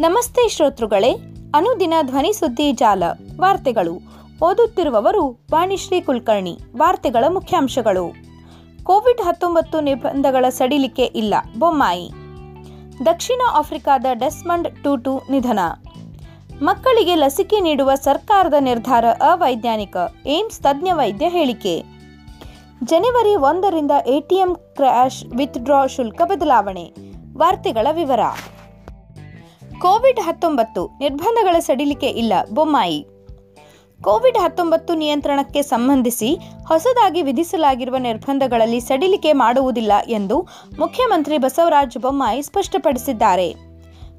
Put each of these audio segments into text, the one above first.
ನಮಸ್ತೆ ಶ್ರೋತೃಗಳೇ, ಅನುದಿನ ಧ್ವನಿ ಸುದ್ದಿ ಜಾಲ, ವಾರ್ತೆಗಳು. ಓದುತ್ತಿರುವವರು ವಾಣಿಶ್ರೀ ಕುಲಕರ್ಣಿ, ವಾರ್ತೆಗಳ ಮುಖ್ಯಾಂಶಗಳು. ಕೋವಿಡ್ ಹತ್ತೊಂಬತ್ತು ನಿರ್ಬಂಧಗಳ ಸಡಿಲಿಕೆ ಇಲ್ಲ, ಬೊಮ್ಮಾಯಿ. ದಕ್ಷಿಣ ಆಫ್ರಿಕಾದ ಡೆಸ್ಮಂಡ್ ಟೂಟು ನಿಧನ. ಮಕ್ಕಳಿಗೆ ಲಸಿಕೆ ನೀಡುವ ಸರ್ಕಾರದ ನಿರ್ಧಾರ ಅವೈಜ್ಞಾನಿಕ, ಏಮ್ಸ್ ತಜ್ಞ ವೈದ್ಯ ಹೇಳಿಕೆ. ಜನವರಿ ಒಂದರಿಂದ ಎಟಿಎಂ ಕ್ರ್ಯಾಶ್ ವಿತ್ಡ್ರಾ ಶುಲ್ಕ ಬದಲಾವಣೆ, ವಾರ್ತೆಗಳ ವಿವರ. ಕೋವಿಡ್ ಹತ್ತೊಂಬತ್ತು ನಿರ್ಬಂಧಗಳ ಸಡಿಲಿಕೆ ಇಲ್ಲ, ಬೊಮ್ಮಾಯಿ. ಕೋವಿಡ್ ಹತ್ತೊಂಬತ್ತು ನಿಯಂತ್ರಣಕ್ಕೆ ಸಂಬಂಧಿಸಿ ಹೊಸದಾಗಿ ವಿಧಿಸಲಾಗಿರುವ ನಿರ್ಬಂಧಗಳಲ್ಲಿ ಸಡಿಲಿಕೆ ಮಾಡುವುದಿಲ್ಲ ಎಂದು ಮುಖ್ಯಮಂತ್ರಿ ಬಸವರಾಜ ಬೊಮ್ಮಾಯಿ ಸ್ಪಷ್ಟಪಡಿಸಿದ್ದಾರೆ.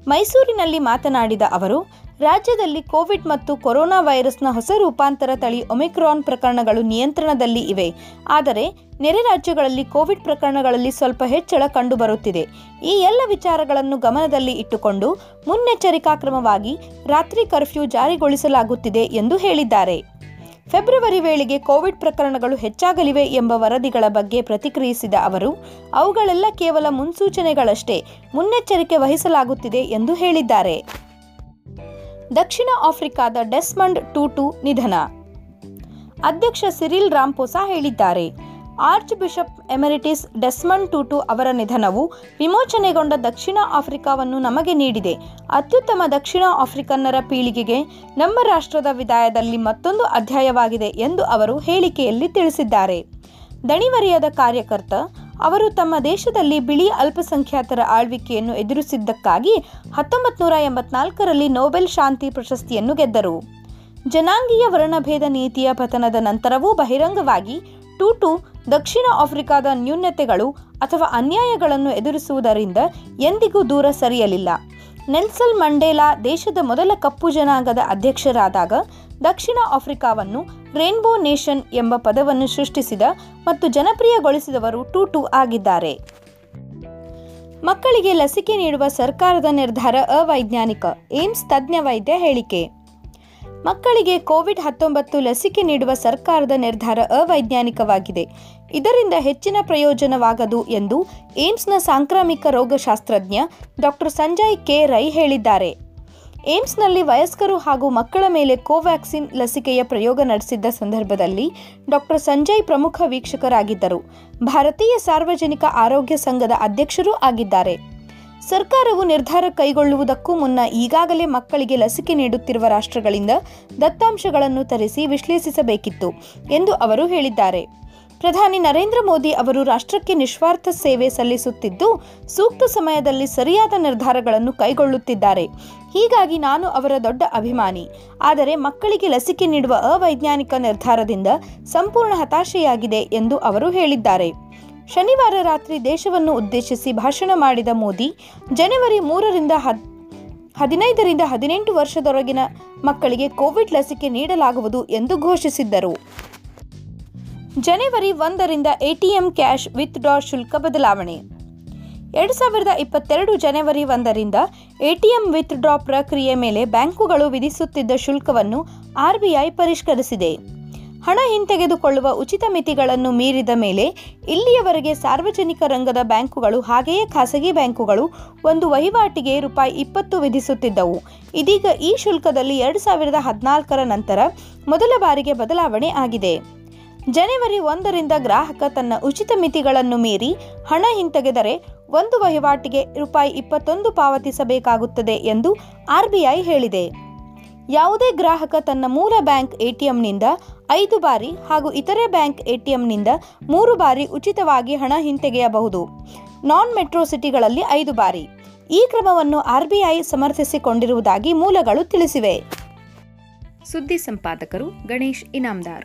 ಮೈಸೂರಿನಲ್ಲಿ ಮಾತನಾಡಿದ ಅವರು ರಾಜ್ಯದಲ್ಲಿ ಕೋವಿಡ್ ಮತ್ತು ಕೊರೋನಾ ವೈರಸ್ನ ಹೊಸ ರೂಪಾಂತರ ತಳಿ ಒಮಿಕ್ರಾನ್ ಪ್ರಕರಣಗಳು ನಿಯಂತ್ರಣದಲ್ಲಿ ಇವೆ. ಆದರೆ ನೆರೆ ರಾಜ್ಯಗಳಲ್ಲಿ ಕೋವಿಡ್ ಪ್ರಕರಣಗಳಲ್ಲಿ ಸ್ವಲ್ಪ ಹೆಚ್ಚಳ ಕಂಡುಬರುತ್ತಿದೆ. ಈ ಎಲ್ಲ ವಿಚಾರಗಳನ್ನು ಗಮನದಲ್ಲಿ ಇಟ್ಟುಕೊಂಡು ಮುನ್ನೆಚ್ಚರಿಕಾ ಕ್ರಮವಾಗಿ ರಾತ್ರಿ ಕರ್ಫ್ಯೂ ಜಾರಿಗೊಳಿಸಲಾಗುತ್ತಿದೆ ಎಂದು ಹೇಳಿದ್ದಾರೆ. ಫೆಬ್ರವರಿ ವೇಳೆಗೆ ಕೋವಿಡ್ ಪ್ರಕರಣಗಳು ಹೆಚ್ಚಾಗಲಿವೆ ಎಂಬ ವರದಿಗಳ ಬಗ್ಗೆ ಪ್ರತಿಕ್ರಿಯಿಸಿದ ಅವರು, ಅವುಗಳೆಲ್ಲ ಕೇವಲ ಮುನ್ಸೂಚನೆಗಳಷ್ಟೇ, ಮುನ್ನೆಚ್ಚರಿಕೆ ವಹಿಸಲಾಗುತ್ತಿದೆ ಎಂದು ಹೇಳಿದ್ದಾರೆ. ದಕ್ಷಿಣ ಆಫ್ರಿಕಾದ ಡೆಸ್ಮಂಡ್ ಟೂಟು ನಿಧನ. ಅಧ್ಯಕ್ಷ ಸಿರಿಲ್ ರಾಂಪೋಸಾ ಹೇಳಿದ್ದಾರೆ. Archbishop emeritus Desmond Tutu ಅವರ ನಿಧನವು ವಿಮೋಚನೆಗೊಂಡ ದಕ್ಷಿಣ ಆಫ್ರಿಕಾವನ್ನು ನಮಗೆ ನೀಡಿದೆ. ಅತ್ಯುತ್ತಮ ದಕ್ಷಿಣ ಆಫ್ರಿಕನ್ನರ ಪೀಳಿಗೆಗೆ ನಮ್ಮ ರಾಷ್ಟ್ರದ ವಿದಾಯದಲ್ಲಿ ಮತ್ತೊಂದು ಅಧ್ಯಾಯವಾಗಿದೆ ಎಂದು ಅವರು ಹೇಳಿಕೆಯಲ್ಲಿ ತಿಳಿಸಿದ್ದಾರೆ. ದಣಿವರಿಯದ ಕಾರ್ಯಕರ್ತ ಅವರು ತಮ್ಮ ದೇಶದಲ್ಲಿ ಬಿಳಿ ಅಲ್ಪಸಂಖ್ಯಾತರ ಆಳ್ವಿಕೆಯನ್ನು ಎದುರಿಸಿದ್ದಕ್ಕಾಗಿ ಹತ್ತೊಂಬತ್ತು ನೂರ ಎಂಬತ್ನಾಲ್ಕರಲ್ಲಿ ನೋಬೆಲ್ ಶಾಂತಿ ಪ್ರಶಸ್ತಿಯನ್ನು ಗೆದ್ದರು. ಜನಾಂಗೀಯ ವರ್ಣಭೇದ ನೀತಿಯ ಪತನದ ನಂತರವೂ ಬಹಿರಂಗವಾಗಿ ಟೂಟು ದಕ್ಷಿಣ ಆಫ್ರಿಕಾದ ನ್ಯೂನತೆಗಳು ಅಥವಾ ಅನ್ಯಾಯಗಳನ್ನು ಎದುರಿಸುವುದರಿಂದ ಎಂದಿಗೂ ದೂರ ಸರಿಯಲಿಲ್ಲ. ನೆಲ್ಸಲ್ ಮಂಡೇಲಾ ದೇಶದ ಮೊದಲ ಕಪ್ಪು ಜನಾಂಗದ ಅಧ್ಯಕ್ಷರಾದಾಗ ದಕ್ಷಿಣ ಆಫ್ರಿಕಾವನ್ನು ರೇನ್ಬೋ ನೇಷನ್ ಎಂಬ ಪದವನ್ನು ಸೃಷ್ಟಿಸಿದ ಮತ್ತು ಜನಪ್ರಿಯಗೊಳಿಸಿದವರು ಟೂಟು ಆಗಿದ್ದಾರೆ. ಮಕ್ಕಳಿಗೆ ಲಸಿಕೆ ನೀಡುವ ಸರ್ಕಾರದ ನಿರ್ಧಾರ ಅವೈಜ್ಞಾನಿಕ. ಏಮ್ಸ್ ತಜ್ಞ ವೈದ್ಯ ಹೇಳಿಕೆ. ಮಕ್ಕಳಿಗೆ ಕೋವಿಡ್ ಹತ್ತೊಂಬತ್ತು ಲಸಿಕೆ ನೀಡುವ ಸರ್ಕಾರದ ನಿರ್ಧಾರ ಅವೈಜ್ಞಾನಿಕವಾಗಿದೆ. ಇದರಿಂದ ಹೆಚ್ಚಿನ ಪ್ರಯೋಜನವಾಗದು ಎಂದು ಏಮ್ಸ್ನ ಸಾಂಕ್ರಾಮಿಕ ರೋಗಶಾಸ್ತ್ರಜ್ಞ ಡಾಕ್ಟರ್ ಸಂಜಯ್ ಕೆ ರೈ ಹೇಳಿದ್ದಾರೆ. ಏಮ್ಸ್ನಲ್ಲಿ ವಯಸ್ಕರು ಹಾಗೂ ಮಕ್ಕಳ ಮೇಲೆ ಕೋವ್ಯಾಕ್ಸಿನ್ ಲಸಿಕೆಯ ಪ್ರಯೋಗ ನಡೆಸಿದ್ದ ಸಂದರ್ಭದಲ್ಲಿ ಡಾಕ್ಟರ್ ಸಂಜಯ್ ಪ್ರಮುಖ ವೀಕ್ಷಕರಾಗಿದ್ದರು. ಭಾರತೀಯ ಸಾರ್ವಜನಿಕ ಆರೋಗ್ಯ ಸಂಘದ ಅಧ್ಯಕ್ಷರೂ ಆಗಿದ್ದಾರೆ. ಸರ್ಕಾರವು ನಿರ್ಧಾರ ಕೈಗೊಳ್ಳುವುದಕ್ಕೂ ಮುನ್ನ ಈಗಾಗಲೇ ಮಕ್ಕಳಿಗೆ ಲಸಿಕೆ ನೀಡುತ್ತಿರುವ ರಾಷ್ಟ್ರಗಳಿಂದ ದತ್ತಾಂಶಗಳನ್ನು ತರಿಸಿ ವಿಶ್ಲೇಷಿಸಬೇಕಿತ್ತು ಎಂದು ಅವರು ಹೇಳಿದ್ದಾರೆ. ಪ್ರಧಾನಿ ನರೇಂದ್ರ ಮೋದಿ ಅವರು ರಾಷ್ಟ್ರಕ್ಕೆ ನಿಸ್ವಾರ್ಥ ಸೇವೆ ಸಲ್ಲಿಸುತ್ತಿದ್ದು, ಸೂಕ್ತ ಸಮಯದಲ್ಲಿ ಸರಿಯಾದ ನಿರ್ಧಾರಗಳನ್ನು ಕೈಗೊಳ್ಳುತ್ತಿದ್ದಾರೆ. ಹೀಗಾಗಿ ನಾನು ಅವರ ದೊಡ್ಡ ಅಭಿಮಾನಿ. ಆದರೆ ಮಕ್ಕಳಿಗೆ ಲಸಿಕೆ ನೀಡುವ ಅವೈಜ್ಞಾನಿಕ ನಿರ್ಧಾರದಿಂದ ಸಂಪೂರ್ಣ ಹತಾಶೆಯಾಗಿದೆ ಎಂದು ಅವರು ಹೇಳಿದ್ದಾರೆ. ಶನಿವಾರ ರಾತ್ರಿ ದೇಶವನ್ನು ಉದ್ದೇಶಿಸಿ ಭಾಷಣ ಮಾಡಿದ ಮೋದಿ, ಜನವರಿ ಮೂರರಿಂದ ಹದ್, ಹದಿನೈದರಿಂದ ಹದಿನೆಂಟು ವರ್ಷದೊಳಗಿನ ಮಕ್ಕಳಿಗೆ ಕೋವಿಡ್ ಲಸಿಕೆ ನೀಡಲಾಗುವುದು ಎಂದು ಘೋಷಿಸಿದ್ದರು. ಜನವರಿ ಒಂದರಿಂದ ಎಟಿಎಂ ಕ್ಯಾಶ್ ವಿತ್ಡ್ರಾ ಶುಲ್ಕ ಬದಲಾವಣೆ. ಎರಡು ಸಾವಿರದ ಇಪ್ಪತ್ತೆರಡು ಜನವರಿ ಒಂದರಿಂದ ಎಟಿಎಂ ವಿತ್ಡ್ರಾ ಪ್ರಕ್ರಿಯೆ ಮೇಲೆ ಬ್ಯಾಂಕುಗಳು ವಿಧಿಸುತ್ತಿದ್ದ ಶುಲ್ಕವನ್ನು ಆರ್ಬಿಐ ಪರಿಷ್ಕರಿಸಿದೆ. ಹಣ ಹಿಂತೆಗೆದುಕೊಳ್ಳುವ ಉಚಿತ ಮಿತಿಗಳನ್ನು ಮೀರಿದ ಮೇಲೆ ಇಲ್ಲಿಯವರೆಗೆ ಸಾರ್ವಜನಿಕ ರಂಗದ ಬ್ಯಾಂಕುಗಳು ಹಾಗೆಯೇ ಖಾಸಗಿ ಬ್ಯಾಂಕುಗಳು ಒಂದು ವಹಿವಾಟಿಗೆ ರೂಪಾಯಿ ಇಪ್ಪತ್ತು ವಿಧಿಸುತ್ತಿದ್ದವು. ಇದೀಗ ಈ ಶುಲ್ಕದಲ್ಲಿ ಎರಡು ಸಾವಿರದ ಹದಿನಾಲ್ಕರ ನಂತರ ಮೊದಲ ಬಾರಿಗೆ ಬದಲಾವಣೆ ಆಗಿದೆ. ಜನವರಿ ಒಂದರಿಂದ ಗ್ರಾಹಕ ತನ್ನ ಉಚಿತ ಮಿತಿಗಳನ್ನು ಮೀರಿ ಹಣ ಹಿಂತೆಗೆದರೆ ಒಂದು ವಹಿವಾಟಿಗೆ ರೂಪಾಯಿ ಇಪ್ಪತ್ತೊಂದು ಪಾವತಿಸಬೇಕಾಗುತ್ತದೆ ಎಂದು ಆರ್ಬಿಐ ಹೇಳಿದೆ. ಯಾವುದೇ ಗ್ರಾಹಕ ತನ್ನ ಮೂಲ ಬ್ಯಾಂಕ್ ಎಟಿಎಂನಿಂದ ಐದು ಬಾರಿ ಹಾಗೂ ಇತರೆ ಬ್ಯಾಂಕ್ ಎಟಿಎಂನಿಂದ ಮೂರು ಬಾರಿ ಉಚಿತವಾಗಿ ಹಣ ಹಿಂತೆಗೆಯಬಹುದು. ನಾನ್ ಮೆಟ್ರೋ ಸಿಟಿಗಳಲ್ಲಿ ಐದು ಬಾರಿ. ಈ ಕ್ರಮವನ್ನು ಆರ್ಬಿಐ ಸಮರ್ಥಿಸಿಕೊಂಡಿರುವುದಾಗಿ ಮೂಲಗಳು ತಿಳಿಸಿವೆ. ಸುದ್ದಿ ಸಂಪಾದಕರು ಗಣೇಶ್ ಇನಾಮ್ದಾರ್.